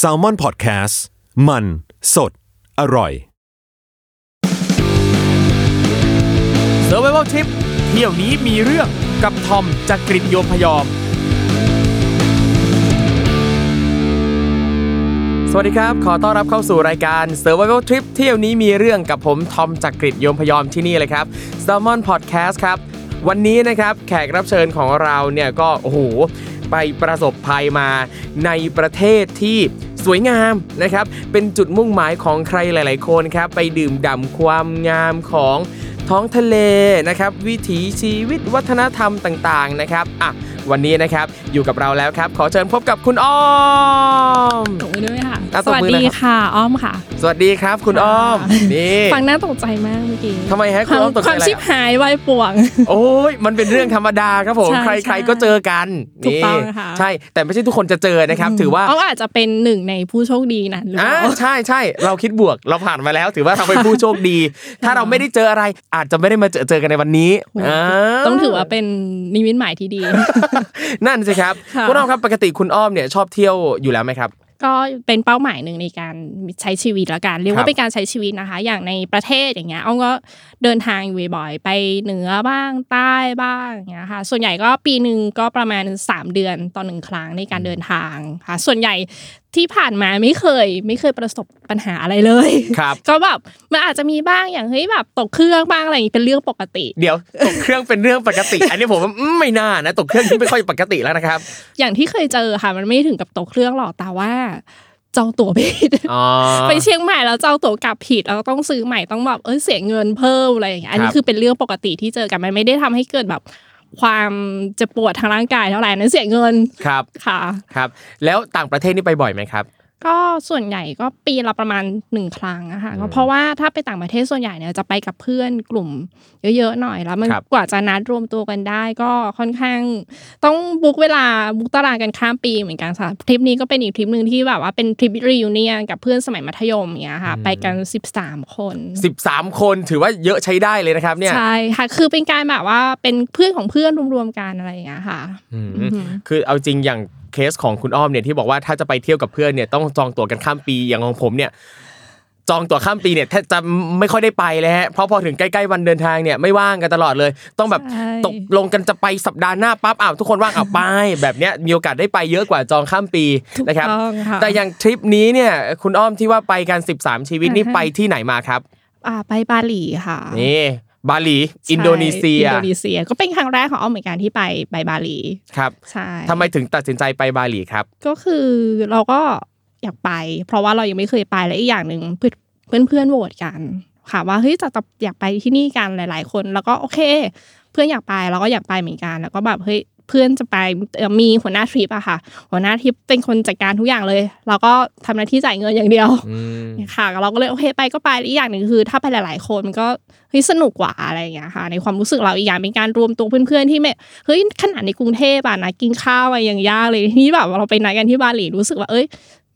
s a l ม o n PODCAST มัน สด อร่อย Survival Trip เที่ยวนี้มีเรื่องกับทอมจากกรีฑโยมพยอม สวัสดีครับ ขอต้อนรับเข้าสู่รายการ Survival Trip เที่ยวนี้มีเรื่องกับผมทอมจากกรีฑโยมพยอมที่นี่เลยครับ Salmon Podcast ครับวันนี้นะครับแขกรับเชิญของเราเนี่ยก็โอ้โห ไปประสบภัยมาในประเทศที่สวยงามนะครับ เป็นจุดมุ่งหมายของใครหลาย ๆ คนครับ ไปดื่มด่ำความงามของท้องทะเลนะครับ วิถีชีวิตวัฒนธรรมต่าง ๆ นะครับอะ วันนี้นะครับ อยู่กับเราแล้วครับ ขอเชิญพบกับคุณอ้อมตบมือด้วยค่ะ อะสตบวัสมือดีนะครับค่ะ อ้อมค่ะสวัสดีครับ คุณอ้อมค่ะนี่ฟังน่าตกใจมากเมื่อกี้ทำไมฮะคุณอ้อมตกใจความอะไรชิบหายวายป่วง โอ้ยมันเป็นเรื่องธรรมดาครับผม ใช่ใครใช่ๆก็เจอกันถูกต้องนี่ค่ะ ใช่ แต่ไม่ใช่ทุกคนจะเจอนะครับ ถือว่า อ้อมอาจจะเป็นหนึ่งในผู้โชคดีนั้นหรือเปอ่าล่า ใช่ใช่เราคิดบวกเราผ่านมาแล้ว ถือว่าเราเป็นผู้โชคดี ถ้าเราไม่ได้เจออะไรอาจจะไม่ได้มาเจอเจอกันในวันนี้าต้องถือว่าเป็นนิมิตหมายที่ดีนั่นสิครับค่ะคุณอ้อมครับปกติคุณอ้อมเนี่ยชอบเที่ยวอยู่แล้วไหมครับก็เป็นเป้าหมายหนึ่งในการใช้ชีวิตละกันเรียกครัว่าบเป็นการใช้ชีวิตนะคะ อย่างในประเทศอย่างเงี้ยอ้อมก็เดินทางอยู่บ่อยๆไปเหนือบ้างใต้บ้างอย่างเงี้ยค่ะ ส่วนใหญ่ก็ปีหนึ่งก็ประมาณ 3 เดือนต่อหนึ่งครั้งในการเดินทางค่ะ ส่วนใหญ่ ที่ผ่านมาไม่เคย ไม่เคยประสบปัญหาอะไรเลยครับก็แบบมันอาจจะมีบ้างอย่างเฮ้ยแบบตกเครื่องบ้างอะไรอย่างงี้เป็นเรื่องปกติ เดี๋ยวตกเครื่องเป็นเรื่องปกติ อันนี้ผมว่าอืมไม่น่านะตกเครื่องที่ไม่ค่อยปกติแล้วนะครับ อย่างที่เคยเจอค่ะ มันไม่ถึงกับตกเครื่องหรอกแต่ว่าจองตั๋วผิดอ๋อไปเชียงใหม่แล้วเจ้าตั๋วกลับผิดแล้วต้องซื้อใหม่ต้องแบบเอ้ยเสียเงินเพิ่มอะไรอย่างเงี้ยอันคนี้รับคือเป็นเรื่องปกติที่เจอกันมันไม่ได้ทำให้เกิดแบบ ความเจ็บปวดทางร่างกายเท่าไหร่นั้นเสียเงินครับค่ะครับ แล้วต่างประเทศนี่ไปบ่อยไหมครับ ก็ส่วนใหญ่ก็ปีละประมาณหนึ่งครั้งอะค่ะก็เพราะว่าถ้าไปต่างประเทศส่วนใหญ่เนี่ยจะไปกับเพื่อนกลุ่มเยอะๆหน่อยแล้วมันครับกว่าจะนัดรวมตัวกันได้ก็ค่อนข้าง ต้องบุ๊กเวลาบุ๊กตารางกันข้ามปีเหมือนกันค่ะทริปนี้ก็เป็นอีกทริปหนึ่งที่แบบว่าเป็นทริปรีวิเนียกับเพื่อนสมัยมัธยมอย่างเงี้ยค่ะไปกัน 13 คน 13 คนถือว่าเยอะใช้ได้เลยนะครับเนี่ยใช่ค่ะคือเป็นการแบบว่าเป็นเพื่อนของเพื่อนรวมๆกันอะไรอย่างเงี้ยค่ะอืมอือหือคือเอาจริงอย่าง เคสของคุณอ้อมเนี่ยที่บอกว่าถ้าจะไปเที่ยวกับเพื่อนเนี่ยต้องจองตั๋วกันข้ามปีอย่างของผมเนี่ยจองตั๋วข้ามปีเนี่ยแทบจะไม่ค่อยได้ไปเลยฮะเพราะพอถึงใกล้ๆวันเดินทางเนี่ยไม่ว่างกันตลอดเลย ต้องแบบใช่ตกลงกันจะไปสัปดาห์หน้าปั๊บอ้าวทุกคนว่างอ้าวไปแบบเนี้ยมีโอกาสได้ไปเยอะกว่าจองข้ามปีถูกนะครับต้องค่ะแต่อย่างทริปนี้เนี่ยคุณอ้อมที่ว่าไปกัน 13 ชีวิตนี่อ่าฮะไปที่ไหนมาครับ อ่าไปบาหลีค่ะนี่ บาหลี อินโดนีเซียใช่อินโดนีเซีย ก็เป็นครั้งแรกของอ้อมเหมือนกันที่ไปไปบาหลี ครับ ใช่ทำไมถึงตัดสินใจไปบาหลีครับ ก็คือเราก็อยากไป เพราะว่าเรายังไม่เคยไปและอีกอย่างหนึ่งเพื่อนเพื่อนเพื่อนโหวตกัน ค่ะว่าเฮ้ยจะจะอยากไปที่นี่กันหลาย ๆ คน แล้วก็โอเค เพื่อนอยากไปเราก็อยากไปเหมือนกัน แล้วก็แบบเฮ้ย เพื่อนจะไปเอ่อมีหัวหน้าทริปอะค่ะ หัวหน้าทริปเป็นคนจัดการทุกอย่างเลย เราก็ทำหน้าที่จ่ายเงินอย่างเดียวอืมค่ะ เราก็เลยโอเคไปก็ไปอีกอย่างหนึ่งคือ ถ้าไปหลาย ๆ คนมันก็เฮ้ยสนุกกว่าอะไรอย่างเงี้ยค่ะ ในความรู้สึกเราอีกอย่างเป็นการรวมตัวเพื่อนๆที่ไม่เฮ้ยขนาดในกรุงเทพอะนะกินข้าวอะไรอย่างยากเลยที่แบบว่าเราไปนัดกันที่บาหลีรู้สึกว่าเอ้ย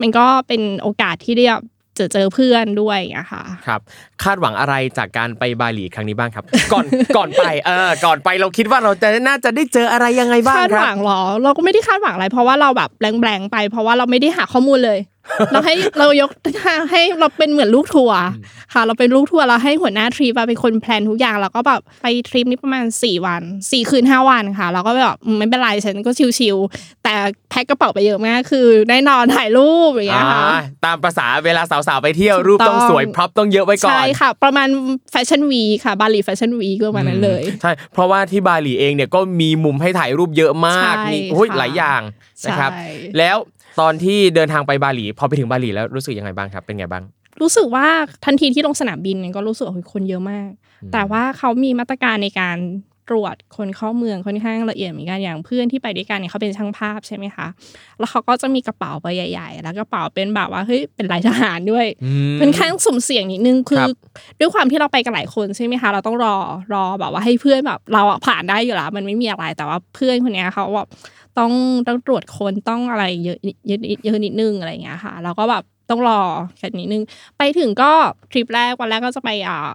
มันก็เป็นโอกาสที่ได้แบบ เจอเจอเพื่อนด้วยอย่างเงี้ยค่ะครับ คาดหวังอะไรจากการไปบาหลีครั้งนี้บ้างครับ ก่อนก่อนไปเออก่อนไปเราคิดว่าเราจะน่าจะได้เจออะไรยังไงบ้างคาดคหรับวังเหรอ เราก็ไม่ได้คาดหวังอะไร เพราะว่าเราแบบแบงๆไป เพราะว่าเราไม่ได้หาข้อมูลเลย เราให้เรายกให้เราเป็นเหมือนลูกทัวร์ค่ะ เราเป็นลูกทัวร์เราให้หัวหน้าทริปอะเป็นคนแพลนทุกอย่างเราก็แบบไปทริปนี้ประมาณ4วัน4คืน5วันค่ะเราก็แบบอืมไม่เป็นไรฉันก็chill ๆแต่แพ็คกระเป๋าไปเยอะมากคือแน่นอนถ่ายรูปอย่างเงี้ยค่ะอ่าตามภาษาเวลาสาวๆไปเที่ยวถ่ายรูปต้องต้องสวย prop ต้องเยอะไว้ก่อนใช่ค่ะ ประมาณ fashion week ค่ะบาหลี fashion week ก็ประมาณนั้นเลยใช่เพราะว่าที่บาหลีเองเนี่ยก็มีมุมให้ถ่ายรูปเยอะมากใช่มีโอ้ยค่ะหลายอย่างนะครับใช่แล้ว ตอนที่เดินทางไปบาหลีพอไปถึงบาหลีแล้วรู้สึกยังไงบ้างครับ เป็นไงบ้าง รู้สึกว่าทันทีที่ลงสนามบินเนี่ยก็รู้สึกว่าเฮ้ยคนเยอะมาก แต่ว่าเขามีมาตรการในการ ตรวจคนเข้าเมืองค่อนข้างละเอียดเหมือนกันอย่างเพื่อนที่ไปด้วยกันเนี่ยเขาเป็นช่างภาพใช่ไหมคะ แล้วเขาก็จะมีกระเป๋าใบใหญ่ ๆ แล้วกระเป๋าเป็นแบบว่าเฮ้ยเป็นลายทหารด้วยอืมเป็นข้างสุ่มเสี่ยงนิดนึงคืคอรับด้วยความที่เราไปกันหลายคนใช่ไหมคะเราต้องรอรอแบบว่าให้เพื่อนแบบเราอะผ่านได้อยู่แล้วมันไม่มีอะไรแต่ว่าเพื่อนคนเนี้ยเขาแบบต้องต้องตรวจคนต้องอะไรเยอะเยอะเยอะนิดนึงอะไรอย่างเงี้ยค่ะ เราก็แบบต้องรอแค่นิดนึง ไปถึงก็ทริปแรกวันแรกก็จะไปอ่า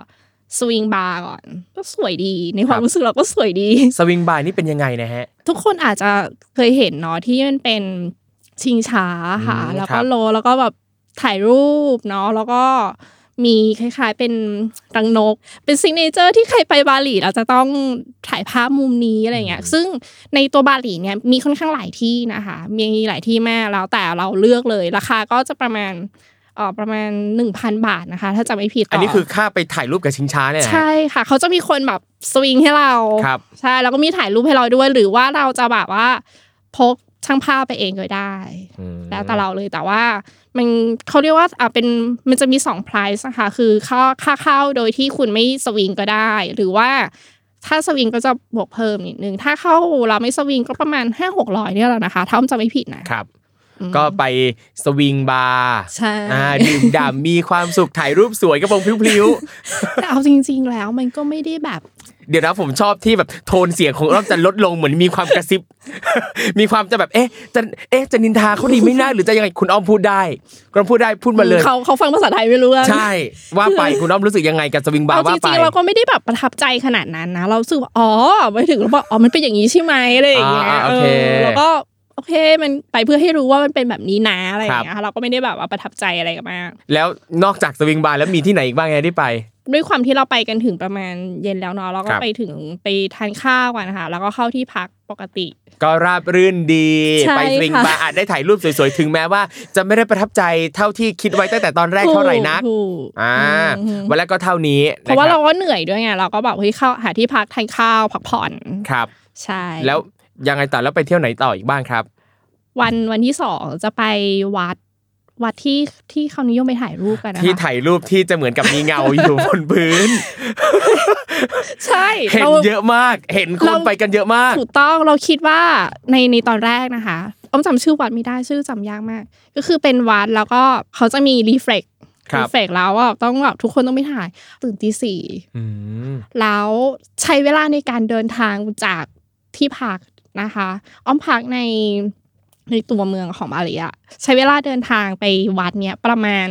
สวิงบาร์ก่อน ก็สวยดีในความรู้สึกเราก็สวยดี สวิงบาร์นี่เป็นยังไงนะฮะ ทุกคนอาจจะเคยเห็นเนาะที่มันเป็นชิงช้าค่ะอืมแล้วครัก็บโลแล้วก็แบบถ่ายรูปเนาะแล้วก็มีคล้ายๆเป็นรังนก เป็นซิงเนเจอร์ที่ใครไปบาหลีเราจะต้องถ่ายภาพมุมนี้อะไรเงี้ย ซึ่งในตัวบาหลีเนี่ยมีค่อนข้างหลายที่นะคะ มีหลายที่แม่แล้วแต่เราเลือกเลย ราคาก็จะประมาณเออ ประมาณ 1,000 บาทนะคะ ถ้าจะไม่ผิดอันนี้คือค่าไปถ่ายรูปกับชิงช้าเนี่ยนะใช่ค่ะเขาจะมีคนแบบสวิงให้เราครับใช่แล้วก็มีถ่ายรูปให้เราด้วย หรือว่าเราจะแบบว่าพกช่างภาพไปเองก็ได้อืมแล้วแต่เราเลยแต่ว่า มันเขาเรียกว่าอ่าเป็นมันจะมีสอง price นะคะ คือค่าค่าเข้าโดยที่คุณไม่สวิงก็ได้ หรือว่าถ้าสวิงก็จะบวกเพิ่มนิดนึงถ้าเข้าเราไม่สวิงก็ประมาณห้าหกร้อยเนี่ยแหละนะคะถ้าผมจะไม่ผิดนะครับ ก็ไปสวิงบาร์ใช่อ่าดื่มด่ำมีความสุขถ่ายรูปสวยกระโปรงพลิ้วแต่เอาจริง ๆ แล้วมันก็ไม่ได้แบบๆเดี๋ยวนะผมชอบที่แบบโทนเสียงของเราจะลดลงเหมือนมีความกระซิบ มีความจะแบบเอ๊ะจะเอ๊ะจะนินทาเขาดีไม่น่าหรือจะยังไงคุณอ้อมพูดได้คุณอ้อมพูดได้พูดมาเลยเขาเขาฟังภาษาไทยไม่รู้เรื่องใช่ว่าไปคุณอ้อมรู้สึกยังไงกับสวิงบาเอาร์จว่าไปริงๆเราก็ไม่ได้แบบประทับใจขนาดนั้นนะ เราสึกว่าอ๋อไปถึงแล้วบอกอ๋อมันเป็นอย่างนี้ใช่ไหมอะไรอย่างเงี้ยอ่าโอเคเออแล้วก็โอเคมันไปเพื่อให้รู้ว่ามันเป็นแบบนี้นะอะไรอย่างเงี้ยค่ะเราก็ไม่ได้แบบว่าประทับใจอะไรกันมากแล้วนอกจากสวิงบาร์แล้วมีที่ไหนอีกบ้างไงที่ไป ด้วยความที่เราไปกันถึงประมาณเย็นแล้วเนาะเราก็ครับไปถึงไปทานข้าวกันนะคะแล้วก็เข้าที่พักปกติ ก็ราบรื่นดีใช่ไปสวิงค่ะบาร์อาจได้ถ่ายรูปสวยๆ ถึงแม้ว่า จะไม่ได้ประทับใจเท่าที่คิดไว้ตั้งแต่ตอนแรกเท่าไหร่นักถูกอ่าอืมวันแรกก็เท่านี้เพราะว่าคเราบก็เหนื่อยด้วยไงเราก็แบบเฮ้ยเข้าหาที่พักทานข้าวพักผ่อนครับใช่แล้ว ยังไงต่อแล้วไปเที่ยวไหนต่ออีกบ้างครับ วันวันที่สองจะไปวัดวัดที่ที่เขานิยมไปถ่ายรูปกันนะคะที่ถ่ายรูปที่จะเหมือนกับมีเงาอยู่บนพื้น ใช่เห็นราเยอะมาก เห็นคนเราไปกันเยอะมาก ถูกต้องเราคิดว่าในในตอนแรกนะคะอ้อมจำชื่อวัดไม่ได้ชื่อจำยากมาก ก็คือเป็นวัดแล้วก็เขาจะมีรีเฟล็กครับรีเฟล็กแล้วว่าต้องแบบทุกคนต้องไปถ่ายตื่นตีสี่อืมแล้วใช้เวลาในการเดินทางจากที่พัก นะคะ อ้อมพักในในตัวเมืองของมาเลยอะใช้เวลาเดินทางไปวัดเนี้ยประมาณ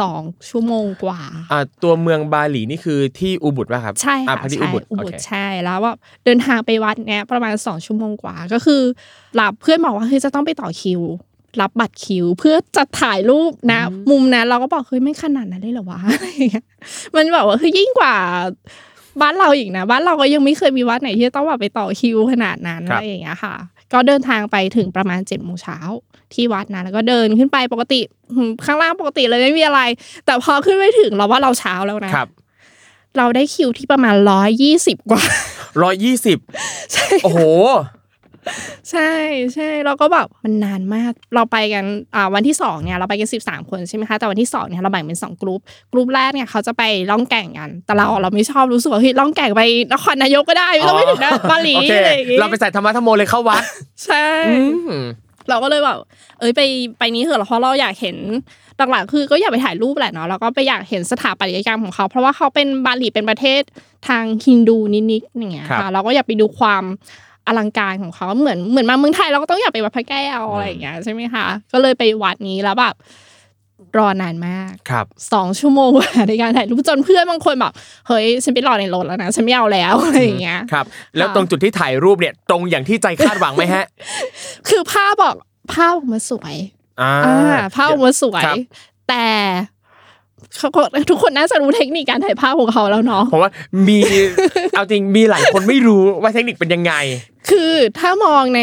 สองชั่วโมงกว่าอ่าตัวเมืองบาหลีนี่คือที่อุบุตป่ะครับใช่อ่าค่ะพอดีใช่อุบุตอุโอบุตเคใช่แล้วว่าเดินทางไปวัดเนี้ยประมาณสองชั่วโมงกว่า ก็คือหลับเพื่อนบอกว่าเฮ้ยจะต้องไปต่อคิว รับบัตรคิว เพื่อจะถ่ายรูปนะ มุมนั้นเราก็บอกเฮ้ยไม่ขนาดนั้นเลยเหรอวะอะไรอย่างเงี้ยมันแบบว่าคือยิ่งกว่า บ้านเราอีกนะ บ้านเราก็ยังไม่เคยมีวัดไหนที่จะต้องแบบไปต่อคิวขนาดนั้นครัอะบไรอย่างเงี้ยค่ะ ก็เดินทางไปถึงประมาณเจ็ดโมงเช้าที่วัดนะแล้วก็เดินขึ้นไปปกติอืมข้างล่างปกติเลยไม่มีอะไร แต่พอขึ้นไปถึงเราว่าเราเช้าแล้วนะครับเราได้คิวที่ประมาณร้อยยี่สิบกว่าร้อยยี่สิบโอ้โห ใช่ใช่เราก็แบบมันนานมาก เราไปกันอ่าวันที่สองเนี่ยเราไปกันสิบสามคนใช่ไหมคะแต่วันที่สองเนี่ยเราแบ่งเป็นสองกลุ่มกลุ่มแรกเนี่ยเขาจะไปล่องแก่งกัน แต่เราเราไม่ชอบรู้สึกว่าเฮ้ยล่องแก่งไปนครนายกก็ได้ไม่ต้องไปถึงนะบาหลีโอเคอะไรอย่างงี้เราไปใส่ธรรมะธรรมโมเลยเข้าวัดใช่อืมเราก็เลยแบบเอ้ยไปไปนี้เถอะเพราะเราอยากเห็นหลักๆคือก็อยากไปถ่ายรูปแหละเนาะแล้วก็ไปอยากเห็นสถาปัตยกรรมของเขา เพราะว่าเขาเป็นบาหลีเป็นประเทศทางฮินดูนิดๆอย่างเงี้ยครับค่ะเราก็อยากไปดูความ อลังการของเขาเหมือนเหมือนมาเมืองไทยเราก็ต้องอยากไปวัดพระแก้วอะไรอย่างเงี้ยใช่ไหมคะก็เลยไปวัดนี้แล้วแบบรอนานมากครับสองชั่วโมงกว่าในการถ่ายรูปจนเพื่อนบางคนแบบเฮ้ยฉันไปรอในรถแล้วนะฉันไม่เอาแล้วอะไรอย่างเงี้ยครับ แล้วค่ะตรงจุดที่ถ่ายรูปเนี่ย ตรงอย่างที่ใจคาดหวังไหมฮะ คือภาพบอกภาพออกมาสวย อ่าอ่าภาพออกมาสวยครับแต่ เขาก็ทุกคนน่าจะรู้เทคนิคการถ่ายภาพของเขาแล้วเนาะผมว่ามีเอาจริงมีหลายคนไม่รู้ว่าเทคนิคเป็นยังไง คือถ้ามองใน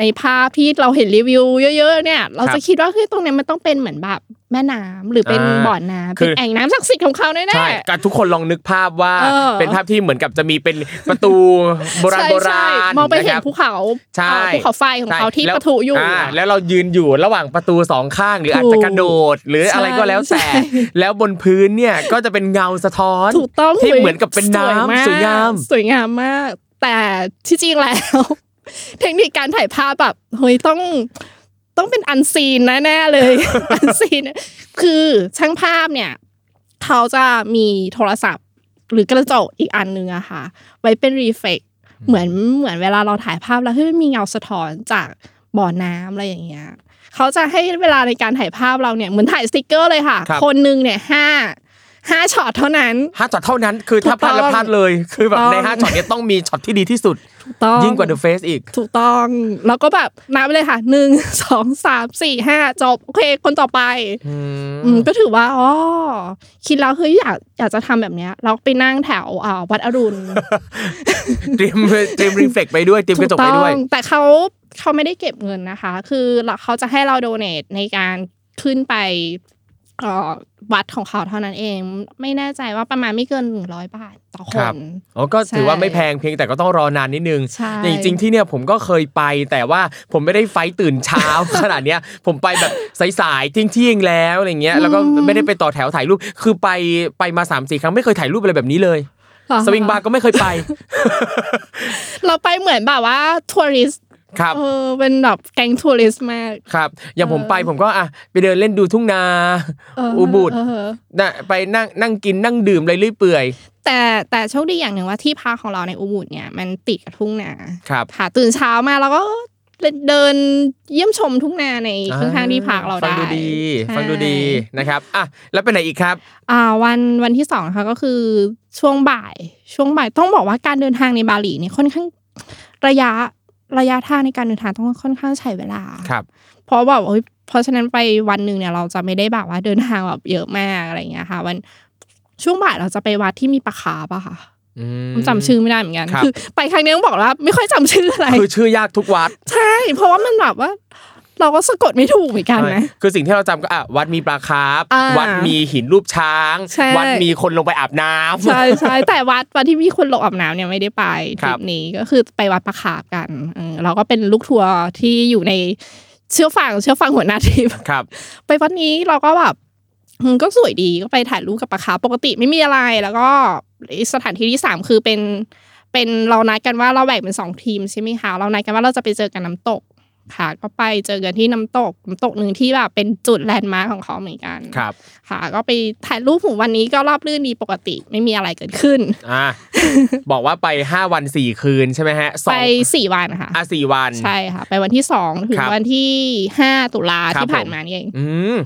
ในภาพที่เราเห็นรีวิวเยอะ ๆ เนี่ย เราครัจะบคิดว่าเฮ้ยตรงเนี้ยมันต้องเป็นเหมือนแบบ แม่น้ำหรือเป็นอ่าบ่อน้ำคืเป็นอแอ่งน้ำศักดิ์สิทธิ์ของเขาแน่ใช่ๆการทุกคนลองนึกภาพว่าเออเป็นภาพที่เหมือนกับจะมีเป็นประตูโบราณใช่โบใช่ราณมองไปเห็นนะครับภูเขาใช่อ่าภูเขาไฟของเขาใช่ที่แล้วประทุอยู่าแล้วเรายืนอยู่ระหว่างประตูสองข้างหรืออาจจะกระโดด หรืออะไรก็แล้วแต่ใช่แล้วบนพื้นเนี่ยก็จะเป็นเงาสะท้อนถูกต้องที่เหมือนกับเป็นน้ำสวยงามสวยงามมาก แต่ที่จริงแล้ว เทคนิคการถ่ายภาพแบบเฮ้ยต้อง ต้องเป็น unseen แน่ๆเลย unseen คือช่างภาพเนี่ย เขาจะมีโทรศัพท์หรือกระจกอีกอันหนึงอะค่ะ ไว้เป็น reflect เหมือนเหมือนเวลาเราถ่ายภาพแล้วให้มันมีเงาสะท้อนจากบ่อน้ำอะไรอย่างเงี้ยเขาจะให้เวลาในการถ่ายภาพเราเนี่ยเหมือนถ่ายสติกเกอร์เลยค่ะครับคนหนึ่งเนี่ยห้าห้าช็อตเท่านั้นห้าช็อตเท่านั้นคือถ้าพลาดแล้วถูกต้องพลาดเลย คือแบบต้องในห้าช็อตเนี้ต้องมีช็อตที่ดีที่สุด ถูกต้องยิ่งกว่า The Face อีก ถูกต้อง แล้วก็แบบนับไปเลยค่ะหนึ่งสองสามสี่ห้าจบ โอเค คนต่อไป อืมอืมก็ถือว่าอ๋อคิดแล้วเฮ้ยอยากอยากจะทำแบบเนี้ยเราไปนั่งแถวอ่าวัดอรุณเตรียมเตรียมรีเฟล็กไปด้วยเตรียมกระจกไปด้วยถูต้องแต่เขาเขาไม่ได้เก็บเงินนะคะ คือเราเขาจะให้เราโดเนทในการขึ้นไปเอ่อ วัดของเขาเท่านั้นเอง ไม่แน่ใจว่าประมาณไม่เกินหนึ่งร้อยบาทต่อคครับนอ๋อก็ถือว่าใช่ไม่แพงเพียงแต่ก็ต้องรอนานนิดนึงใช่แต่จริงๆที่เนี่ยผมก็เคยไปแต่ว่าผมไม่ได้ไฟท์ตื่นเช้าขนาดเนี้ยผมไปแบบสายๆเที่ยงๆแล้วอะไรเงี้ยแล้วก็ไม่ได้ไปต่อแถวถ่ายรูปคือไปไปมา3ามสี่ครั้งไม่เคยถ่ายรูปอะไรแบบนี้เลยสวิงบาร์ก็ไม่เคยไป เราไปเหมือนแบบว่าทัวริสต์ ครับเออเป็นแบบแก๊งทัวริสต์มากครับ อย่างผมเออไปผมก็อะไปเดินเล่นดูทุ่งนาเอออุบุตเออนะไปนั่งนั่งกินนั่งดื่มอะไรเรื่อยเปื่อยแต่แต่โชคดีอย่างหนึ่งว่าที่พักของเราในอุบุตเนี่ยมันติดกับทุ่งนาครับค่ะตื่นเช้ามาแล้วก็เดินเยี่ยมชมทุ่งนาในข้างๆที่พักเราฟัได้งดูดีใช่ฟังดูดีนะครับอะแล้วไปไหนอีกครับ อ่าวันวันที่สองนะคะก็คือช่วงบ่ายช่วงบ่ายต้องบอกว่าการเดินทางในบาหลีเนี่ยค่อนข้างระยะ ระยะทางในการเดินทางต้องค่อนข้างใช้เวลาครับเพราะแบบเฮ้ยเพราะฉะนั้นไปวันหนึ่งเนี่ยเราจะไม่ได้แบบว่าเดินทางแบบเยอะมากอะไรอย่างเงี้ยค่ะ วันช่วงบ่ายเราจะไปวัดที่มีปลาคาร์ปะค่ะอืมผมจำชื่อไม่ได้เหมือนกันครับคือ ไปครั้งนี้ต้องบอกว่าไม่ค่อยจำชื่ออะไร คือชื่อยากทุกวัด ใช่ เพราะว่ามันแบบว่า เราก็สะกดไม่ถูกเหมือนกันนะคือสิ่งที่เราจำก็อะวัดมีปลาคาร์ฟอ่าวัดมีหินรูปช้างใช่วัดมีคนลงไปอาบน้ำใช่ใช่แต่วัดวัดที่มีคนลงอาบน้ำเนี่ยไม่ได้ไปทครัริบปนี้ก็คือไปวัดประคาบกันเออเราก็เป็นลูกทัวร์ที่อยู่ในเชื่อฟังเชื่อฟังหัวหน้าทริปครับ ไปวัดนี้เราก็แบบอืมก็สวยดีก็ไปถ่ายรูปกับปลาคาร์ฟปกติไม่มีอะไรแล้วก็สถานที่ที่สามคือเป็นเป็นเรานัดกันว่าเราแบ่งเป็นสองทีมใช่ไหมคะเรานัดกันว่าเราจะไปเจอกันน้ำตก ค่ะ ก็ไปเจอกันที่น้ำตกน้ำตกหนึ่งที่แบบเป็นจุดแลนด์มาร์คของเขาเหมือนกันครับค่ะ ก็ไปถ่ายรูปหมู่วันนี้ก็รอบรื่นดีปกติไม่มีอะไรเกิดขึ้นอะบอกว่าไป5วัน4คืนใช่ไหมฮะสอไปงสี่วันค่ะอะสี่วันใช่ค่ะ ไปวันที่สองถึงครับวันที่ห้าตุลาครับที่ผ่านผมมานี่เอง อืม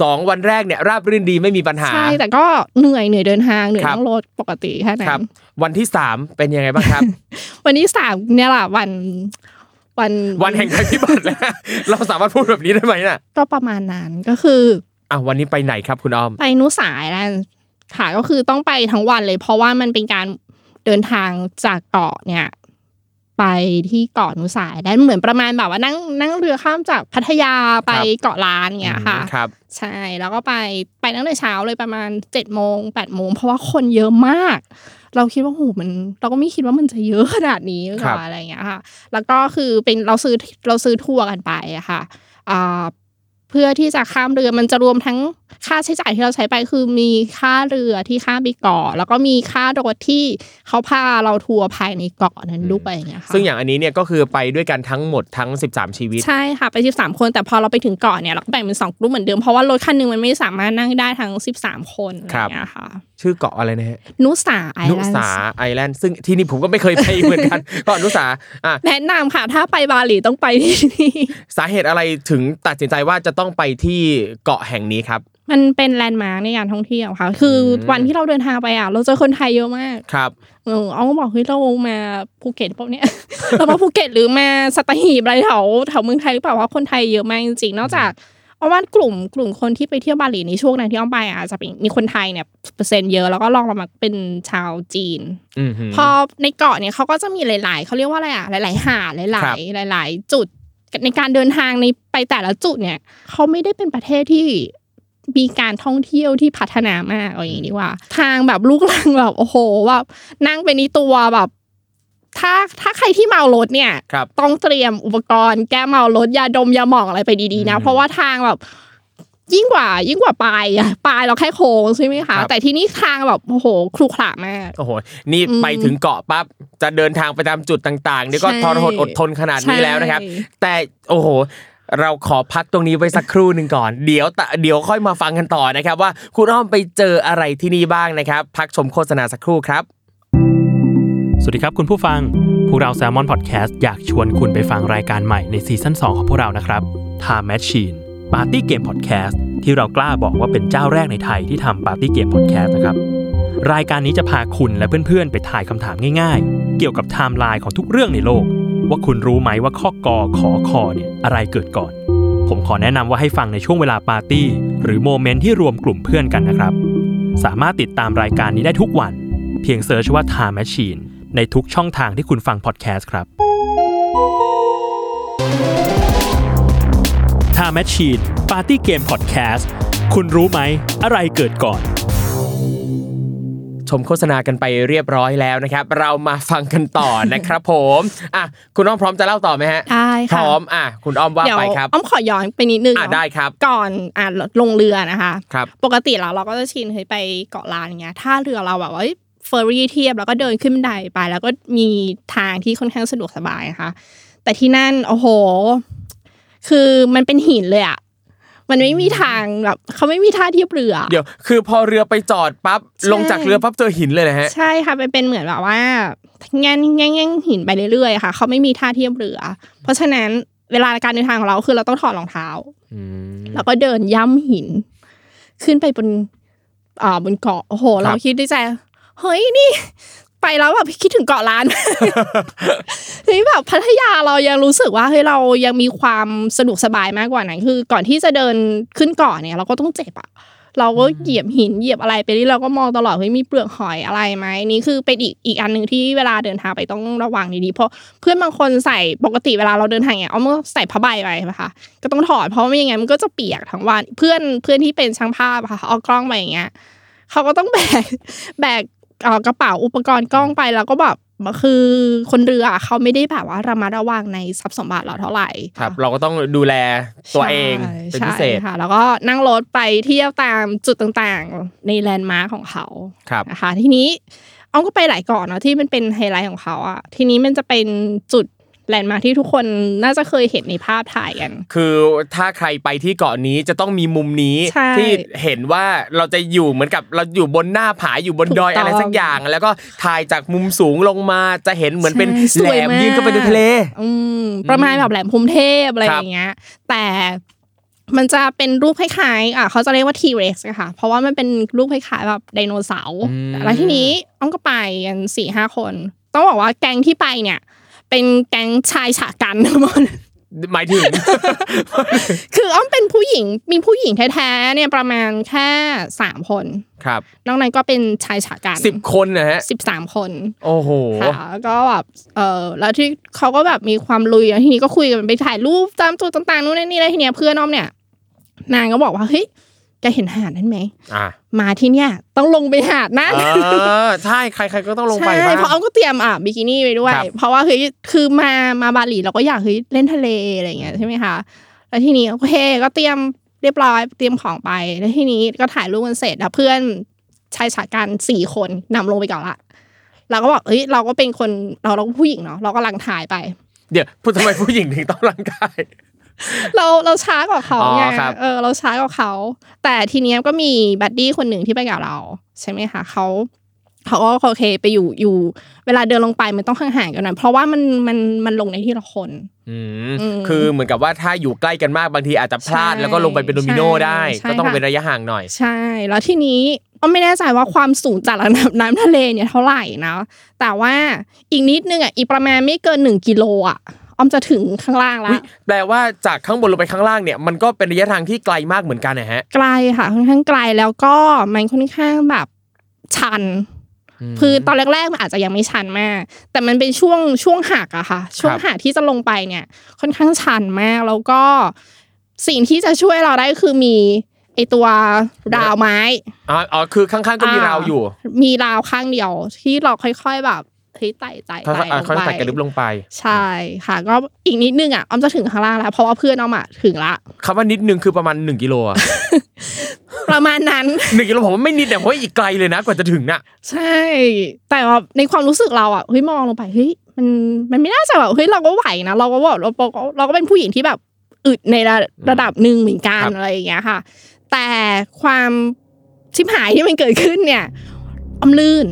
สองวันแรกเนี่ยราบรื่นดีไม่มีปัญหาใช่แต่ก็เหนื่อยเหนื่อยเดินทางเหนื่อยครับนั่งรถปกติแค่นั้ครับนวันที่สามเป็นยังไงบ้างครับ วันที่สามเนี่ยแหละวัน วันวันแห่งภัยพิบัติแล้วเราสามารถพูดแบบนี้ได้ไหมน่ะ ก็ประมาณนั้นก็คืออะวันนี้ไปไหนครับคุณอ้อม ไปนุสายแล้วค่ะก็คือต้องไปทั้งวันเลย เพราะว่ามันเป็นการเดินทางจากเกาะเนี่ย ไปที่เกาะนุสายได้เหมือนประมาณแบบว่านั่งนั่งเรือข้ามจากพัทยาไปครับเกาะล้านเงี้ยค่ะครับ ใช่แล้วก็ไปไปตั้งแต่เช้าเลยประมาณเจ็ดโมงแปดโมงเพราะว่าคนเยอะมาก เราคิดว่าโหมันเราก็ไม่คิดว่ามันจะเยอะขนาดนี้ครับก่อนอะไรอย่างเงี้ยค่ะ แล้วก็คือเป็นเราซื้อเราซื้อทัวร์กันไปอะค่ะอ่าเพื่อที่จะข้ามเรือมันจะรวมทั้งค่าใช้จ่ายที่เราใช้ไปคือมีค่าเรือที่ข้ามไปเกาะแล้วก็มีค่ารถที่เขาพาเราทัวร์ภายในเกาะนั้นด้วยอย่างเงี้ยค่ะซึ่งอย่างอันนี้เนี่ยก็คือไปด้วยกันทั้งหมดทั้ง 13 ชีวิต ใช่ค่ะไป 13 คนแต่พอเราไปถึงเกาะเนี่ยเราก็แบ่งเป็นสองกลุ่มเหมือนเดิมเพราะว่ารถคันหนึงมันไม่สามารถนั่งได้ทั้ง 13 คนอะไรครับอย่างเงี้ยค่ะชื่อเกาะอะไรนะฮะนุสา island นุสา island ซึ่งที่นี่ผมก็ไม่เคยไปเหมือนกันก็นุสาอะแนะนำค่ะ ถ้าไปบาหลีต้องไปที่นี่สาเหตุอะไรถึงตัดสินใจว่าจะต้องไปที่เกาะแห่งนี้ครับ มันเป็นแลนด์มาร์กในการท่องเที่ยวค่ะ คืออ้อมวันที่เราเดินทางไปอะ เราเจอคนไทยเยอะมาก ครับ เออเอาก็บอกเฮ้ยเรามาภูเก็ตเปล่าเนี่ย เรามาภูเก็ตหรือมาสัตหีบอะไรแถวแถวเมืองไทยหรือเปล่าเพราะคนไทยเยอะมากจริงๆ นอกจากเอาว่ากลุ่มกลุ่มคนที่ไปเที่ยวบาหลีในช่วงนั้นที่อ้อมไปอะจะเป็นมีคนไทยเนี่ยเปอร์เซ็นต์เยอะแล้วก็ลองลงมาเป็นชาวจีนอืมหืมพอในเกาะเนี่ยเขาก็จะมีหลาย ๆเขาเรียกว่าอะไรอะหลาย ๆ หาดหคลารัยบๆหลาย ๆ จุดในการเดินทางในไปแต่ละจุดเนี่ยเขาไม่ได้เป็นประเทศที่ มีการท่องเที่ยวที่พัฒนามากเอาอย่างนี้ดีกว่า ทางแบบลูกลังแบบโอ้โหแบบนั่งไปในตัวแบบถ้าถ้าใครที่เมารถเนี่ยครับต้องเตรียมอุปกรณ์แก้เมารถยาดมยาหมองอะไรไปดีๆนะอืมเพราะว่าทางแบบ ยิ่งกว่า ยิ่งกว่าปลายอะปลายเราแค่โค้งใช่ไหมครัคะบแต่ที่นี่ทางแบบโอ้โหครุขระมากโอ้โห นี่อืมไปถึงเกาะปั๊บจะเดินทางไปตามจุดต่างๆนี่ก็ใช่ทรหดอดทนขนาดนี้แล้วนะครับใช่แต่โอ้โห เราขอพักตรงนี้ไว้สักครู่หนึ่งก่อน เดี๋ยวตะเดี๋ยวค่อยมาฟังกันต่อนะครับว่าคุณอ้อมไปเจออะไรที่นี่บ้างนะครับ พักชมโฆษณาสักครู่ครับ สวัสดีครับคุณผู้ฟัง พวกเรา Salmon Podcast อยากชวนคุณไปฟังรายการใหม่ในซีซั่น2 ของพวกเรานะครับ Time Machine Party Game Podcast ที่เรากล้าบอกว่าเป็นเจ้าแรกในไทยที่ทำ Party Game Podcast นะครับรายการนี้จะพาคุณและเพื่อนๆ ไปทายคำถามง่ายๆ เกี่ยวกับไทม์ไลน์ของทุกเรื่องในโลก ว่าคุณรู้ไหมว่าข้อกอขอคอเนี่ยอะไรเกิดก่อน ผมขอแนะนำว่าให้ฟังในช่วงเวลาปาร์ตี้ หรือ moment ที่รวมกลุ่มเพื่อนกันนะครับ สามารถติดตามรายการนี้ได้ทุกวัน เพียง search ว่า Time Machine ในทุกช่องทางที่คุณฟังพอดแคสต์ครับ Time Machine Party Game Podcast คุณรู้ไหม อะไรเกิดก่อน ชมโฆษณากันไปเรียบร้อยแล้วนะครับ เรามาฟังกันต่อนะครับผมอะคุณอ้อมพร้อมจะเล่าต่อไหมฮะได้พค่ะร้อมอะคุณอ้อมว่าเดี๋ยวไปครับอ้อมขอย้อนไปนิดนึงอะเนาะได้ครับ ก่อนอะลงเรือนะคะครับปกติแล้วเราก็จะชินเคยไปเกาะล้านอย่างเงี้ยถ้าเรือเราแบบว่าเฟอร์รี่เทียบแล้วก็เดินขึ้นบันไดไป แล้วก็มีทางที่ค่อนข้างสะดวกสบายนะคะแต่ที่นั่นโอ้โห คือมันเป็นหินเลยอะ มันไม่มีทางแบบเขาไม่มีท่าเทียบเรือ เดี๋ยว คือพอเรือไปจอดปั๊บใช่ลงจากเรือปั๊บเจอหินเลยนะฮะ ใช่ค่ะมันเป็นเหมือนแบบว่าแง่งแง่งแง่งหินไปเรื่อยๆค่ะเขาไม่มีท่าเทียบเรือ เพราะฉะนั้นเวลาการเดินทางของเราคือเราต้องถอดรองเท้าแล้วก็เดินย่ำหิน ขึ้นไปบนอ่าบนเกาะโอ้โห เราคิดในใจเฮ้ยนี่ ไปแล้วแบบคิดถึงเกาะล้านเฮ้ยแบบพัทยาเรายังรู้สึกว่าเฮ้ยเรายังมีความสะดวกสบายมากกว่านั้นคือ ก่อนที่จะเดินขึ้นเกาะเนี่ย เราก็ต้องเจ็บอะเราก็เหยียบหินเหยียบอะไรไปนี่เราก็มองตลอดเฮ้ยมีเปลือกหอยอะไรไหมนี่คือเป็นอีกอีกอันหนึ่งที่เวลาเดินทางไปต้องระวังดีๆเพราะเพื่อนบางคนใส่ปกติเวลาเราเดินทางเนี่ยเอามาใส่ผ้าใบไปใช่ไหมคะก็ต้องถอดเพราะไม่อย่างงั้นมันก็จะเปียกทั้งวันเพื่อนเพื่อนที่เป็นช่างภาพอะค่ะเอากล้องไปอย่างเงี้ยเขาก็ต้องแบกแบกเอ่อ กระเป๋าอุปกรณ์กล้องไปแล้วก็แบบคือคนเรืออะเขาไม่ได้แบบว่าระมัดระวังในทรัพย์สมบัติเราเท่าไหร่ครับ เราก็ต้องดูแลตัวเองใช่เป็นพิเศษใช่ค่ะ แล้วก็นั่งรถไปเที่ยวตามจุดต่างๆ ในแลนด์มาร์คของเขาครับนะคะทีนี้อ้อมก็ไปหลายเกาะเนาะที่มันเป็นไฮไลท์ของเขาอะทีนี้มันจะเป็นจุด แลนด์มาร์คที่ทุกคนน่าจะเคยเห็นในภาพถ่ายกัน คือถ้าใครไปที่เกาะนี้จะต้องมีมุมนี้ใช่ที่เห็นว่าเราจะอยู่เหมือนกับเราอยู่บนหน้าผาอยู่บนดอยถูกต้องอะไรสักอย่าง แล้วก็ถ่ายจากมุมสูงลงมาจะเห็นเหมือนเป็นใช่สแหลวยมมากยืนเข้าไปในทะเลอืมประมาณแบบแหลมพรหมเทพอะไรคอรับย่างเงี้ย แต่มันจะเป็นรูปคล้ายๆอะเขาจะเรียกว่าทีเร็กซ์ค่ะ เพราะว่ามันเป็นรูปคล้ายๆแบบไดโนเสาร์แล้วทีนี้อ้อมก็ไปกันสี่ห้าคน ต้องบอกว่าแก๊งที่ไปเนี่ย เป็นแก๊งชายฉะกันทั้งหมดหมายถึง คืออ้อมเป็นผู้หญิงมีผู้หญิงแท้ๆเนี่ยประมาณแค่สามคนครับนอกนั้นก็เป็นชายฉะกันสิบคนนะฮะสิบสามคน โอ้โหค่ะแล้วก็แบบเออแล้วที่เขาก็แบบมีความลุยแล้วทีนี้ก็คุยกันไปถ่ายรูปตามจุดต่างๆนู่นนนนี่แล้วทีเนี้ยเพื่อนอ้อมเนี่ย นางก็บอกว่าเฮ้ย แกเห็นหาดนั้นไหมอ่ามาที่เนี่ยต้องลงไปหาดนั่นเออใช่ใครๆก็ต้องลงไปใช่บ้างเพราะอ้อมก็เตรียมอะบิกินี่ไปด้วยครับเพราะว่าเฮ้ยคือมามาบาหลีเราก็อยากเฮ้ยเล่นทะเลอะไรอย่างเงี้ยใช่ไหมคะแล้วทีนี้โอเคก็เตรียมเรียบร้อยเตรียมของไปแล้วทีนี้ก็ถ่ายรูปกันเสร็จแล้วเพื่อนชายฉากกันสี่คนนำลงไปก่อนละเราก็บอกเฮ้ยเราก็เป็นคนเราเราก็ผู้หญิงเนาะเราก็ลังถ่ายไปเดี๋ยวพูดทำไมผู้หญิงถึงต้องร่างกาย เราเราช้ากว่าเขาอ๋อไงครับเออเราช้ากว่าเขา แต่ทีเนี้ยก็มีบัดดี้คนหนึ่งที่ไปกับเรา ใช่ไหมคะเขาเขาก็โอเคไปอยู่อยู่ เวลาเดินลงไปมันต้องห่างๆกันหน่อยเพราะว่ามันมันมันลงในที่ละคนอืมอืมคือเหมือนกับว่าถ้าอยู่ใกล้กันมากบางทีอาจจะพลาดใช่แล้วก็ลงไปเป็นโดมิโนได้ใช่ก็ต้องค่ะเป็นระยะห่างหน่อย ใช่ แล้วทีนี้ก็ไม่แน่ใจว่าความสูงจากระดับน้ำทะเลเนี่ยเท่าไหร่นะแต่ว่าอีกนิดนึงอะอีกประมาณไม่เกินหนึ่งกิโลอะ ออมจะถึงข้างล่างแล้อุ๊วยแปลว่าจากข้างบนลงไปข้างล่างเนี่ยมันก็เป็นระยะทางที่ไกลมากเหมือนกันนะฮะไกลค่ะค่อนข้างไกลแล้วก็มันค่อนข้างแบบชันคือตอนแรกๆมันอาจจะยังไม่ชันมาก แต่มันเป็นช่วงช่วงหักอะค่ะ ช่วงหักที่จะลงไปเนี่ย ค่อนข้างชันมากแล้วก็สิ่งที่จะช่วยเราได้คือมีไอตัวราวไม้อ๋ออ๋อคือข้างๆก็มีราวอยู่ มีราวข้างเดียวที่เราค่อยๆแบบ เฮ้ยไต่ไต่ค่อยไต่ๆอะลค่อยงๆไปไต่กระดึบลงไป ใช่ค่ะ ก็อีกนิดนึงอะออมจะถึงข้างล่างแล้ว เพราะว่าเพื่อนออมอะถึงละคำว่านิดนึงคือประมาณ1กิโลอะประมาณนั้นหนึ่งกิโลผมว่าไม่นิดแต่เพราะอีกไกลเลยนะกว่าจะถึงน่ะ ใช่ แต่ว่าในความรู้สึกเราอะเฮ้ยมองลงไปเฮ้ยมันมันไม่น่าจะแบบเฮ้ยเราก็ไหวนะเราก็แบบเราเราเราก็เป็นผู้หญิงที่แบบอึดในระระดับหนึ่งเหมือนกันครับอะไรอย่างเงี้ยค่ะ แต่ความชิบหายที่มันเกิดขึ้นเนี่ยอ้อมลื่น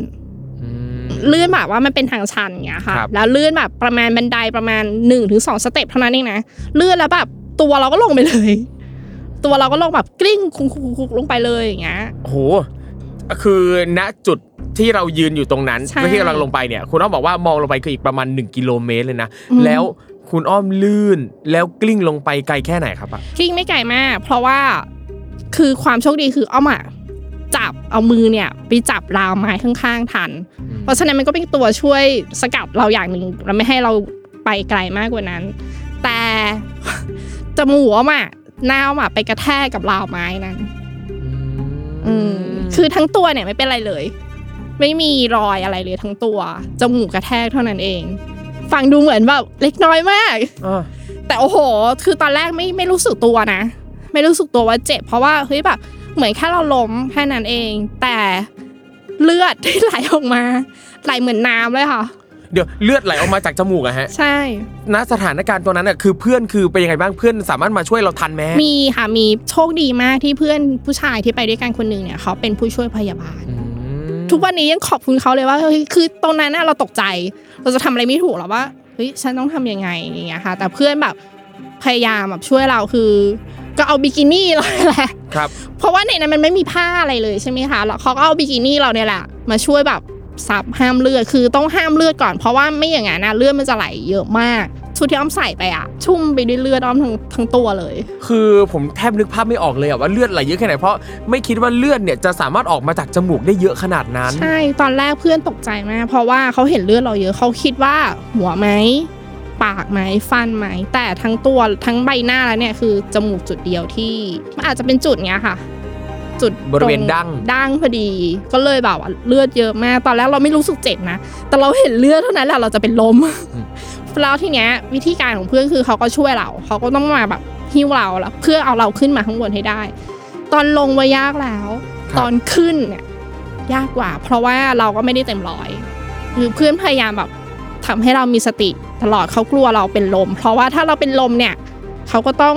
ลื่นแบบว่ามันเป็นทางชันอย่างเงี้ยค่ะครับแล้วลื่นแบบประมาณบันไดประมาณหนึ่งถึงสอง step เท่านั้นเองนะลื่นแล้วแบบตัวเราก็ลงไปเลย ตัวเราก็ลงแบบกลิ้งคุกๆๆลงไปเลยอย่างเงี้ยโอ้โหคือณจุดที่เรายืนอยู่ตรงนั้นใช่ที่กำลังลงไปเนี่ย คุณอ้อมบอกว่ามองลงไปคืออีกประมาณ 1 กิโลเมตรเลยนะอืมแล้วคุณอ้อมลื่นแล้วกลิ้งลงไปไกลแค่ไหนครับอะกลิ้งไม่ไกลมาก เพราะว่าคือความโชคดีคืออ้อมอะ จับเอามือเนี่ยไปจับราวไม้ข้างๆทัน เพราะฉะนั้นมันก็เป็นตัวช่วยสกัดเราอย่างหนึ่งเราไม่ให้เราไปไกลมากกว่านั้น แต่จมูกอ้อมอะหน้าอ้อมอะไปกระแทกกับราวไม้นั้นอืมคือทั้งตัวเนี่ยไม่เป็นไรเลย ไม่มีรอยอะไรเลยทั้งตัวจมูกกระแทกเท่านั้นเอง ฟังดูเหมือนแบบเล็กน้อยมากอ่าแต่โอ้โห คือตอนแรกไม่ไม่รู้สึกตัวนะ ไม่รู้สึกตัวว่าเจ็บ เพราะว่าเฮ้ยแบบ เหมือนแค่เราล้มแค่นั้นเอง แต่เลือดที่ไหลออกมา ไหลเหมือนน้ำเลยค่ะ เดี๋ยวเลือดไหลออกมาจากจมูกอะฮะ ใช่ณสถานการณ์ตัวนั้นอะคือเพื่อนคือเป็นยังไงบ้างเพื่อนสามารถมาช่วยเราทันไหมมีค่ะมีโชคดีมากที่เพื่อนผู้ชายที่ไปด้วยกันคนหนึ่งเนี่ยเขาเป็นผู้ช่วยพยาบาลอืมทุกวันนี้ยังขอบคุณเขาเลยว่าเฮ้ยคือตรงนั้นน่ะเราตกใจ เราจะทำอะไรไม่ถูกหรอกว่าเฮ้ยฉันต้องทำยังไงอย่างเงี้ยค่ะ แต่เพื่อนแบบพยายามแบบช่วยเราคือ ก็เอาบิกินี่เราแหละครับ เพราะว่าในนั้นมันไม่มีผ้าอะไรเลยใช่ไหมคะแล้วเขาก็เอาบิกินี่เราเนี่ยแหละมาช่วยแบบซับห้ามเลือดคือต้องห้ามเลือดก่อน เพราะว่าไม่อย่างนั้นนะเลือดมันจะไหลเยอะมากชุดที่อ้อมใส่ไปอะชุ่มไปด้วยเลือดอ้อมทั้งทั้งตัวเลย คือผมแทบนึกภาพไม่ออกเลยอะว่าเลือดไหลเยอะแค่ไหนเพราะไม่คิดว่าเลือดเนี่ยจะสามารถออกมาจากจมูกได้เยอะขนาดนั้น ใช่ตอนแรกเพื่อนตกใจมากเพราะว่าเขาเห็นเลือดเราเยอะเขาคิดว่าหัวไหม ปากไหมฟันไหมแต่ทั้งตัวทั้งใบหน้าแล้วเนี่ยคือจมูกจุดเดียวที่มันอาจจะเป็นจุดเนี้ยค่ะ จุดบริเวณตดั้งดั้งพอดี ก็เลยแบบว่าเลือดเยอะมากตอนแรกเราไม่รู้สึกเจ็บนะแต่เราเห็นเลือดเท่านั้นแหละเราจะเป็นลมแล้วทีเนี้ยวิธีการของเพื่อนคือเขาก็ช่วยเราเขาก็ต้องมาแบบหิ้วเราแล้วเพื่อเอาเราขึ้นมาข้างบนให้ได้ ตอนลงว่ายากแล้วครับตอนขึ้นเนี่ยยากกว่า เพราะว่าเราก็ไม่ได้เต็มร้อย คือเพื่อนพยายามแบบ ทำให้เรามีสติตลอดเขากลัวเราเป็นลม เพราะว่าถ้าเราเป็นลมเนี่ยเขาก็ต้อง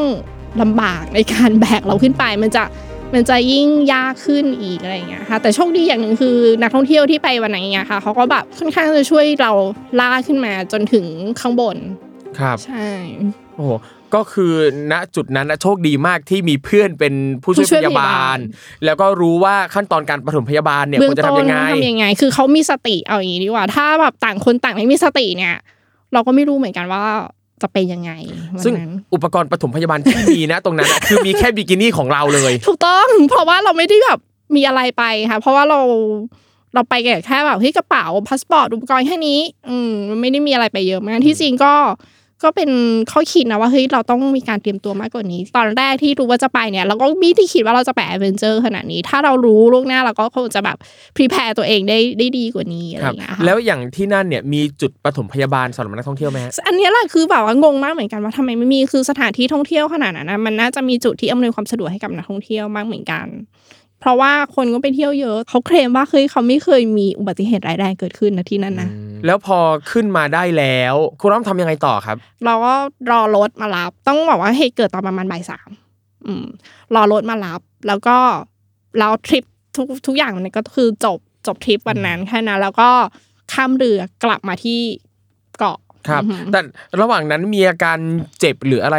ลำบากในการแบกเราขึ้นไป มันจะมันจะยิ่งยากขึ้นอีกอะไรอย่างเงี้ยค่ะแต่โชคดีอย่างหนึ่งคือนักท่องเที่ยวที่ไปวันนั้นเนี่ยค่ะเขาก็แบบค่อนข้างจะช่วยเราลากขึ้นมาจนถึงข้างบนครับใช่โอ้โห ก็คือณจุดนั้นนะโชคดีมากที่มีเพื่อนเป็นผู้ช่วยผู้ช่วยพยาบาพยาบาลลแล้วก็รู้ว่าขั้นตอนการปฐมพยาบาลเนี่ยเบื้ควอรงจะต้ทำนยังไงทำยังไง คือเขามีสติเอาอย่างนี้ดีกว่า ถ้าแบบต่างคนต่างไม่มีสติเนี่ย เราก็ไม่รู้เหมือนกันว่าจะเป็นยังไงวันซึ่งนั้นอุปกรณ์ปฐมพยาบาลที่มีนะ ตรงนั้นอะคือมีแค่บิกินี่ของเราเลย ถูกต้องเพราะว่าเราไม่ได้แบบมีอะไรไปค่ะเพราะว่าเราเราไปแค่แบบเฮ้ยกระเป๋าพาสปอร์ตอุปกรณ์แค่นี้ อืมมันไม่ได้มีอะไรไปเยอะมากที่จริงก็ ก็เป็นข้อคิดนะว่าเฮ้ยเราต้องมีการเตรียมตัวมากกว่านี้ ตอนแรกที่รู้ว่าจะไปเนี่ย เราก็ไม่ได้คิดว่าเราจะไป adventure ขนาดนี้ ถ้าเรารู้ล่วงหน้าเราก็คงจะแบบ prepare ตัวเองได้ได้ดีกว่านี้อะไรครับอย่างเงี้ยค่ะแล้วอย่างที่นั่นเนี่ยมีจุดปฐมพยาบาลสำหรับนักท่องเที่ยวไหมฮะอันเนี้ยแหละคือแบบว่างงมากเหมือนกันว่าทำไมไม่มีคือสถานที่ท่องเที่ยวขนาดนั้นนะมันน่าจะมีจุดที่อำนวยความสะดวกให้กับนักท่องเที่ยวมากเหมือนกันเพราะว่าคนก็ไปเที่ยวเยอะเขาเคลมว่าเฮ้ยเขาไม่เคยมีอุบัติเหตุร้ายแรงเกิดขึ้นนะที่นั่นนะ แล้วพอขึ้นมาได้แล้วคุณอ้อมทำยังไงต่อครับ เราก็รอรถมารับ ต้องบอกว่าเหตุเกิดตอนประมาณบ่ายสามอืมรอรถมารับ แล้วก็แล้วทริปทุกทุกอย่างมันก็คือจบจบทริปวันนั้นแค่นั้นแล้วก็ข้ามเรือกลับมาที่เกาะครับอือหือแต่ระหว่างนั้นมีอาการเจ็บหรืออะไร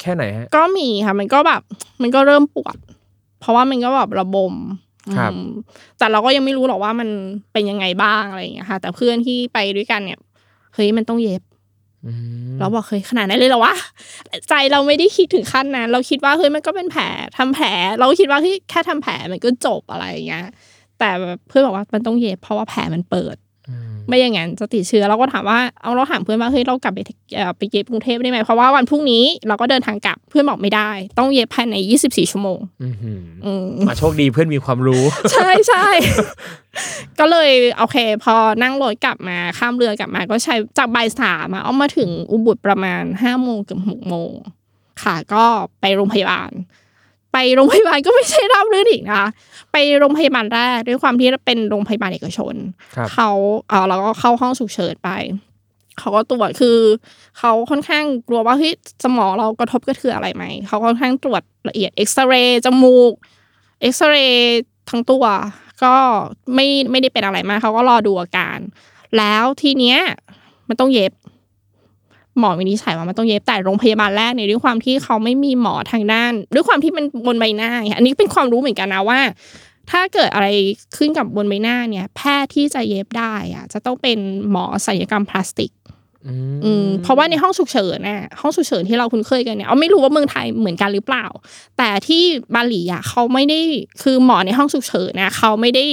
แค่ไหนฮะก็มีค่ะ มันก็แบบ มันก็เริ่มปวด เพราะว่ามันก็แบบระบมครับอืม แต่เราก็ยังไม่รู้หรอกว่ามันเป็นยังไงบ้างอะไรอย่างเงี้ยค่ะ แต่เพื่อนที่ไปด้วยกันเนี่ยเฮ้ยมันต้องเย็บอืมเราบอกเฮ้ยขนาดนั้นเลยเหรอวะใจเราไม่ได้คิดถึงขั้นนั้น เราคิดว่าเฮ้ยมันก็เป็นแผลทำแผล เราก็คิดว่าเฮ้ยแค่ทำแผลมันก็จบอะไรอย่างเงี้ยแต่แบบเพื่อนบอกว่ามันต้องเย็บเพราะว่าแผลมันเปิดอืม ไม่อย่างนั้นจะติดเชื้อเราก็ถามว่าเอาเราถามเพื่อนว่าเฮ้ยเรากลับไปเอ่อไปเย็บกรุงเทพได้ไหมเพราะว่าวันพรุ่งนี้เราก็เดินทางกลับเพื่อนบอกไม่ได้ ต้องเย็บภายใน 24 ชั่วโมงอื้อหืออืมอะโชคดีเพื่อนมีความรู้ ใช่ใช่ก็เลยโอเค พอนั่งรถกลับมาข้ามเรือกลับมา ก็ใช้จากบ่ายสามอะเอามาถึงอุบุตประมาณห้าโมงเกือบหกโมงค่ะ ก็ไปโรงพยาบาล ไปโรงพยาบาลก็ไม่ใช่ราบรื่นอีกนะคะไปโรงพยาบาลแรกด้วยความที่เป็นโรงพยาบาลเอกชนครับเขาเออเราก็เข้าห้องฉุกเฉินไปเขาก็ตรวจคือเขาค่อนข้างกลัวว่าเฮ้ยสมองเรากระทบกระเทือนอะไรไหมเขาค่อนข้างตรวจละเอียดเอ็กซเรย์จมูกเอ็กซเรย์ทั้งตัว ก็ไม่ไม่ได้เป็นอะไรมากเขาก็รอดูอาการ แล้วทีเนี้ยมันต้องเย็บ หมอวินิจฉัยว่ามันต้องเย็บแต่โรงพยาบาลแรกเนี่ยด้วยความที่เขาไม่มีหมอทางด้าน ด้วยความที่มันบนใบหน้าไงอันนี้เป็นความรู้เหมือนกันนะว่า ถ้าเกิดอะไรขึ้นกับบนใบหน้าเนี่ย แพทย์ที่จะเย็บได้อะจะต้องเป็นหมอศัลยกรรมพลาสติกอืมเพราะว่าในห้องฉุกเฉินน่ะห้องฉุกเฉินที่เราคุ้นเคยกันเนี่ยเอาไม่รู้ว่าเมืองไทยเหมือนกันหรือเปล่า แต่ที่บาหลีอะเขาไม่ได้คือหมอในห้องฉุกเฉินนะเขาไม่ได้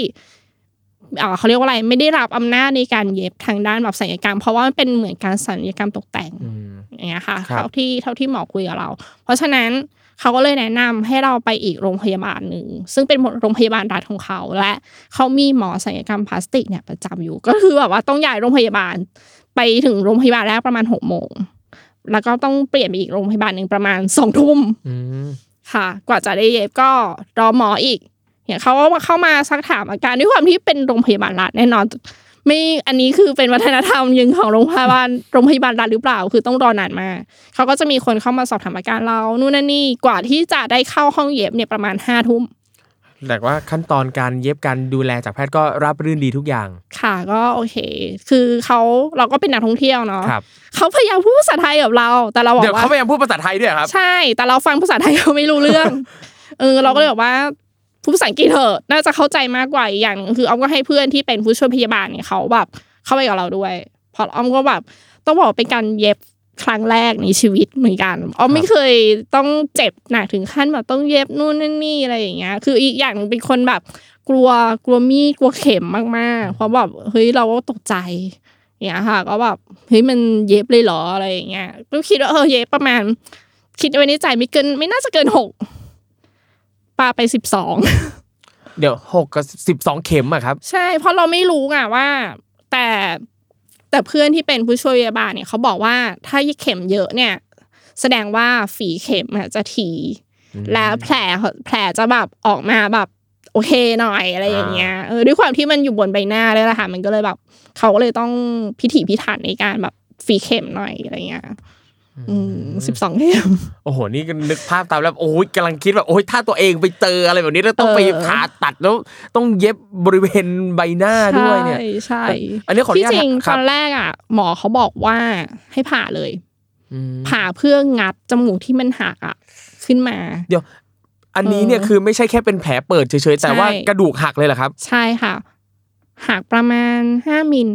เอ่อเขาเรียกว่าอะไรไม่ได้รับอำนาจในการเย็บทางด้านแบบศัลยกรรม เพราะว่ามันเป็นเหมือนการศัลยกรรมตกแต่งอืมอย่างเงี้ยค่ะครับเท่าที่เท่าที่หมอคุยกับเรา เพราะฉะนั้นเขาก็เลยแนะนำให้เราไปอีกโรงพยาบาลหนึ่งซึ่งเป็นโรงพยาบาลรัฐของเขา และเขามีหมอศัลยกรรมพลาสติกเนี่ยประจำอยู่ ก็คือแบบว่าต้องย้ายโรงพยาบาล ไปถึงโรงพยาบาลแรกประมาณหกโมงแล้วก็ต้องเปลี่ยนไปอีกโรงพยาบาลหนึ่งประมาณสองทุ่มอืมค่ะ กว่าจะได้เย็บก็รอหมออีก เนี่ยเขาก็เข้ามาซักถามอาการด้วยความที่เป็นโรงพยาบาลรัฐแน่นอน ไม่อันนี้คือเป็นวัฒนธรรมยังของโรงพยาบาลโรงพยาบาลรัฐหรือเปล่า คือต้องรอนานมากเขาก็จะมีคนเข้ามาสอบถามอาการเรานู่นนั่นนี่กว่าที่จะได้เข้าห้องเย็บเนี่ยประมาณห้าทุ่มแต่ว่าขั้นตอนการเย็บการดูแลจากแพทย์ก็ราบรื่นดีทุกอย่าง ค่ะก็โอเค คือเขาเราก็เป็นนักท่องเที่ยวเนาะครับเขาพยายามพูดภาษาไทยกับเรา แต่เราบอกเดี๋ยวว่าเขาพยายามพูดภาษาไทยด้วยเหรอครับ ใช่ แต่เราฟังภาษาไทยเขาไม่รู้เรื่องเออเราก็เลยบอกว่า พูดภาษาอังกฤษเถอะน่าจะเข้าใจมากกว่าอย่างคืออ้อมก็ให้เพื่อนที่เป็นผู้ช่วยพยาบาลเนี่ยเขาแบบ เข้าไปกับเราด้วยเพราะอ้อมก็แบบต้องบอกเป็นการเย็บครั้งแรกในชีวิตเหมือนกันอ้อมไม่เคยต้องเจ็บหนักถึงขั้นแบบต้องเย็บนู่นนั่นนี่อะไรอย่างเงี้ย คืออีกอย่างหนึ่งเป็นคนแบบ กลัวกลัวมีดกลัวเข็มมากๆเพราะแบบเฮ้ยเราก็ตกใจอย่างเงี้ยค่ะ ก็แบบเฮ้ยมันเย็บเลยเหรออะไรอย่างเงี้ยก็คิดว่าเออเย็บประมาณ คิดไว้ในใจไม่เกินไม่น่าจะเกินหก ปาไปสิบสองเดี๋ยวหกกับสิบสองเข็มอะครับ ใช่เพราะเราไม่รู้ไงว่า แต่แต่เพื่อนที่เป็นผู้ช่วยพยาบาลเนี่ยเขาบอกว่าถ้าเข็มเยอะเนี่ย แสดงว่าฝีเข็มอะจะทีแล้วแผลแผลจะแบบออกมาแบบโอเคหน่อยอะไรอย่างเงี้ยเออด้วยความที่มันอยู่บนใบหน้าเลยละค่ะมันก็เลยแบบเขาก็เลยต้องพิถีพิถันในการแบบฝีเข็มหน่อยอะไรเงี้ยอืม สิบสองเข็มโอ้โห นี่ก็นึกภาพตามแล้วโอ้ยกำลังคิดว่าโอ้ยถ้าตัวเองไปเจออะไรแบบนี้แล้วต้องไปเออผ่าตัดแล้วต้องเย็บบริเวณใบหน้าด้วยเนี่ยใช่ใช่อันนี้ขออนุที่ญาตจริงคตรับอนแรกอะ หมอเขาบอกว่าให้ผ่าเลยอืมผ่าเพื่องัดจมูกที่มันหักอะ ขึ้นมา เดี๋ยว อันนี้เนี่ยเออคือไม่ใช่แค่เป็นแผลเปิดเฉยๆแต่ว่าใช่กระดูกหักเลยเหรอครับ ใช่ค่ะหักประมาณห้ามิล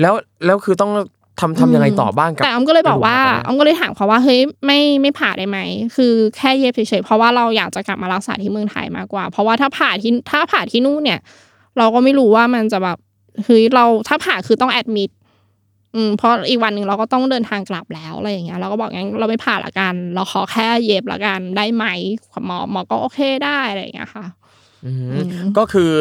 แล้วแล้วคือต้อง ทำทำยังไงต่อบ้างกับแต่ออมก็เลยบอกว่าระดูกหักอันเนี้ยออมก็เลยถามเขาว่าเฮ้ยไม่ไม่ผ่าได้ไหมคือแค่เย็บเฉยๆเพราะว่าเราอยากจะกลับมารักษาที่เมืองไทยมากกว่า เพราะว่าถ้าผ่าที่ถ้าผ่าที่นู่นเนี่ย เราก็ไม่รู้ว่ามันจะแบบเฮ้ยเราถ้าผ่าคือต้องแอดมิดอืมเพราะอีกวันหนึ่งเราก็ต้องเดินทางกลับแล้วอะไรอย่างเงี้ยเราก็บอกงั้นเราไม่ผ่าละกัน เราขอแค่เย็บละกันได้ไหมหมอหมอก็โอเคได้อะไรอย่างเงี้ยค่ะอืมอืม ก็คือ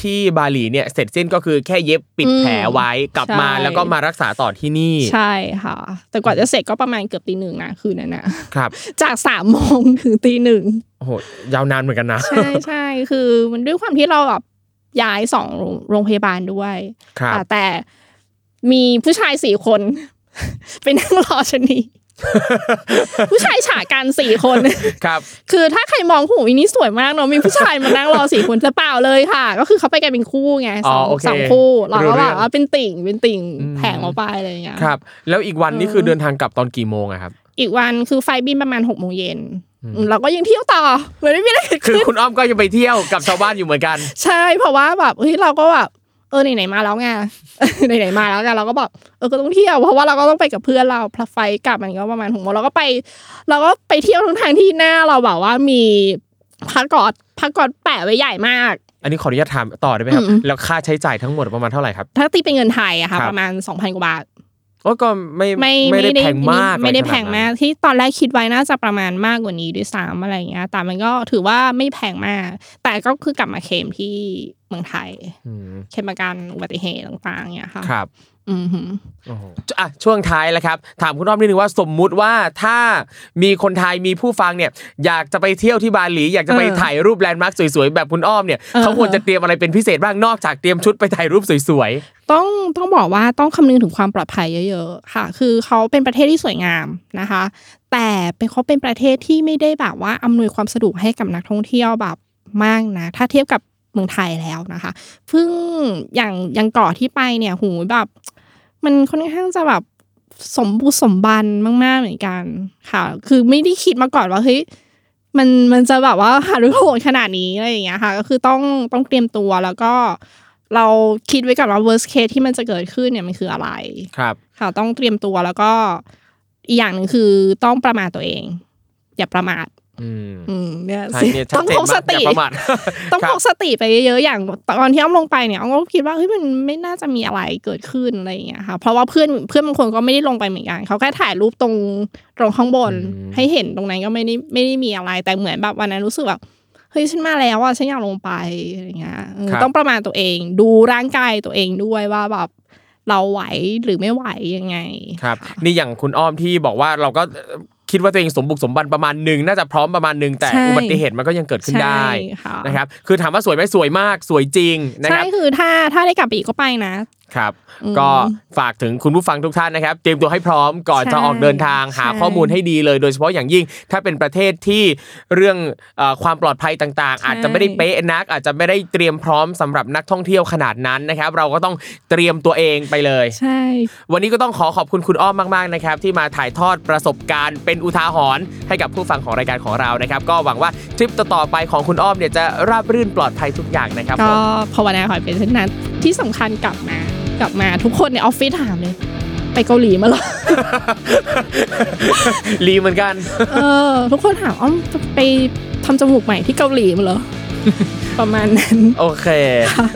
ที่บาหลีเนี่ยเสร็จสิ้นก็คือแค่เย็บปิดอืมแผลไว้กลับมาใช่แล้วก็มารักษาต่อที่นี่ ใช่ค่ะ แต่กว่าจะเสร็จก็ประมาณเกือบตีหนึ่งนะคืนนั้นนะครับ จากสามโมงถึงตีหนึ่งโอ้โหยาวนานเหมือนกันนะ ใช่ใช่คือมันด้วยความที่เราแบบย้ายสองโรงโรงพยาบาลด้วยครับอะแต่มีผู้ชายสี่คนไปนั่งรอชะนี ผู้ชายฉากันสี่คนครับ คือถ้าใครมองหูอีนี่สวยมากเนาะมีผู้ชายมานั่งรอสี่คนจะเปล่าเลยค่ะ ก็คือเขาไปกันเป็นคู่ไงสองอ๋อโอเคสองคู่เราก็รู้เรื่แบองบว่าเป็นติ่งเป็นติ่งอืมแผงออกไปอะไรอย่างเงี้ยครับ แล้วอีกวันนี่คือเดินทางกลับตอนกี่โมงอะครับ อีกวันคือไฟล์บินประมาณหกโมงเย็นเราก็ยังเที่ยวต่อเหมือนไม่มีอะไรเกิดคือขึ้นคุณอ้อมก็ยังไปเที่ยวกับชาวบ้านอยู่เหมือนกัน ใช่เพราะว่าแบบเฮ้ยเราก็แบบ เออไหนๆมาแล้วไงไหนๆมาแล้วไงเราก็แบบเออก็ต้องเที่ยวเพราะว่าเราก็ต้องไปกับเพื่อนเราพลัไฟล์กลับมันก็ประมาณหกโมงเราก็ไป เราก็ไปเที่ยวทั้งทางที่หน้าเราแบบว่ามีพาสกอดพาสกอดแปะไว้ใหญ่มาก อันนี้ขออนุญาตถามต่อได้ไหมครับอืมแล้วค่าใช้จ่ายทั้งหมดประมาณเท่าไหร่ครับ ถ้าตีเป็นเงินไทยอะค่ะครับประมาณสองพันกว่าบาท โอ้ก็ไม่ไม่ไม่ได้แพงมากไม่ได้อะรแพขนงนั้นมากที่ตอนแรกคิดไว้น่าจะประมาณมากกว่านี้ด้วยซ้ำอะไรอย่างเงี้ยแต่มันก็ถือว่าไม่แพงมาก แต่ก็คือกลับมาเคลมที่เมืองไทยอืมเคลมประกันอุบัติเหตุต่างๆเนี่ยค่ะครับ อือหือโอ้โหอะช่วงท้ายแล้วครับ ถามคุณอ้อมนิดนึงว่าสมมุติว่าถ้ามีคนไทยมีผู้ฟังเนี่ย อยากจะไปเที่ยวที่บาหลี อยากจะไปเออถ่ายรูปแลนด์มาร์คสวยๆแบบคุณอ้อมเนี่ยเออเขาควรจะเตรียมอะไรเป็นพิเศษบ้างนอกจากเตรียมชุดไปถ่ายรูปสวยต้องต้องบอกว่าต้องคำนึงถึงความปลอดภัยเยอะๆค่ะ คือเขาเป็นประเทศที่สวยงามนะคะ แต่เป็นเขาเป็นประเทศที่ไม่ได้แบบว่าอำนวยความสะดวกให้กับนักท่องเที่ยวแบบมากนะถ้าเทียบกับเมืองไทยแล้วนะคะเพิ่งอย่างอย่างเกาะที่ไปเนี่ยหูแบบ มันค่อนข้างจะแบบสมบูรณ์สมบันมากๆเหมือนกัน ค่ะ คือไม่ได้คิดมาก่อนว่าเฮ้ยมันมันจะแบบว่าหารือโหดขนาดนี้อะไรอย่างเงี้ยค่ะ ก็คือต้องต้องเตรียมตัวแล้วก็เราคิดไว้ก่อนว่า worst case ที่มันจะเกิดขึ้นเนี่ยมันคืออะไร ครับ ค่ะต้องเตรียมตัวแล้วก็อีกอย่างหนึ่งคือต้องประมาทตัวเอง อย่าประมาท อืมอืมเนี่ยใช่สิเนี่ยชัดต้องเจนพกมาสกอติย่าประมาทต้องครัพบกสติไปเยอะๆอย่างตอนที่อ้อมลงไปเนี่ยอ้อมก็คิดว่าเฮ้ยมันไม่น่าจะมีอะไรเกิดขึ้นอะไรอย่างเงี้ยค่ะเพราะว่าเพื่อนเพื่อนบางคนก็ไม่ได้ลงไปเหมือนกันเขาแค่ถ่ายรูปตรงตรงข้างบนอืมให้เห็นตรงนั้นก็ไม่ได้ไม่ได้มีอะไรแต่เหมือนแบบวันนั้นรู้สึกแบบเฮ้ยฉันมาแล้วอะฉันอยากลงไปอะไรอย่างเงี้ยเออต้องประมาณตัวเอง ดูร่างกายตัวเองด้วยว่าแบบเราไหวหรือไม่ไหวยังไง ครับ นี่อย่างคุณอ้อมที่บอกว่าเราก็ คิดว่าตัวเองสมบุกสมบันประมาณหนึ่งน่าจะพร้อมประมาณหนึ่งแต่ใช่อุบัติเหตุมันก็ยังเกิดขึ้นได้ใช่ค่ะนะครับคือถามว่าสวยไหมสวยมากสวยจริงนะคใช่รับคือถ้าถ้าได้กลับไปอีกก็ไปนะครับอืมก็ฝากถึงคุณผู้ฟังทุกท่านนะครับ เตรียมตัวให้พร้อมก่อนใช่จะออกเดินทางหาใช่ข้อมูลให้ดีเลย โดยเฉพาะอย่างยิ่ง ถ้าเป็นประเทศที่เรื่องเอ่อความปลอดภัยต่างๆ อาจจะไม่ได้เป๊ะนัก อาจจะไม่ได้เตรียมพร้อมสำหรับนักท่องเที่ยวขนาดนั้นนะครับ เราก็ต้องเตรียมตัวเองไปเลย ใช่ วันนี้ก็ต้องขอขอบคุณคุณอ้อมมากๆนะครับ ที่มาถ่ายทอดประสบการณ์เป็นอุทาหรณ์ให้กับผู้ฟังของรายการของเรานะครับ ก็หวังว่าทริปต่อๆไปของคุณอ้อมเนี่ยจะราบรื่นปลอดภัยทุกอย่างนะครับผก็มภาวนาขอให้เป็นเช่นนั้น ที่สำคัญกลับมากลับมาทุกคนในออฟฟิศถามเลย ไปเกาหลีมาเหรอลีเหมือนกัน เออ ทุกคนถามอ้อมไปทำจมูกใหม่ที่เกาหลีมาเหรอ ประมาณนั้น โอเค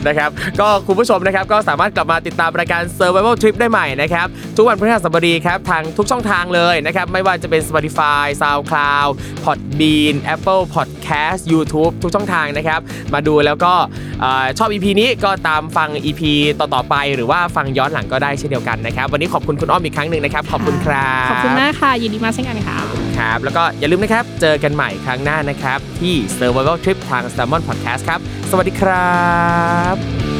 นะครับ ก็คุณผู้ชมนะครับก็สามารถกลับมาติดตามรายการ Survival Trip ได้ใหม่นะครับ ทุกวันพฤหัสบดีครับ ทางทุกช่องทางเลยนะครับ ไม่ว่าจะเป็น Spotify SoundCloud Podbean Apple Podcast YouTube ทุกช่องทางนะครับ มาดูแล้วก็เอ่อชอบ EP นี้ก็ตามฟัง EP ต่อ ๆ ไป หรือว่าฟังย้อนหลังก็ได้เช่นเดียวกันนะครับ วันนี้ขอบคุณคุณอ้อมอีกครั้งหนึ่งนะครับ ขอบคุณครับ ขอบคุณมากค่ะยินดีมากเช่นกันค่ะ ครับ แล้วก็อย่าลืมนะครับ เจอกันใหม่ครั้งหน้านะครับ ที่ Survival Trip ทาง Salmon Podcast ครับ สวัสดีครับ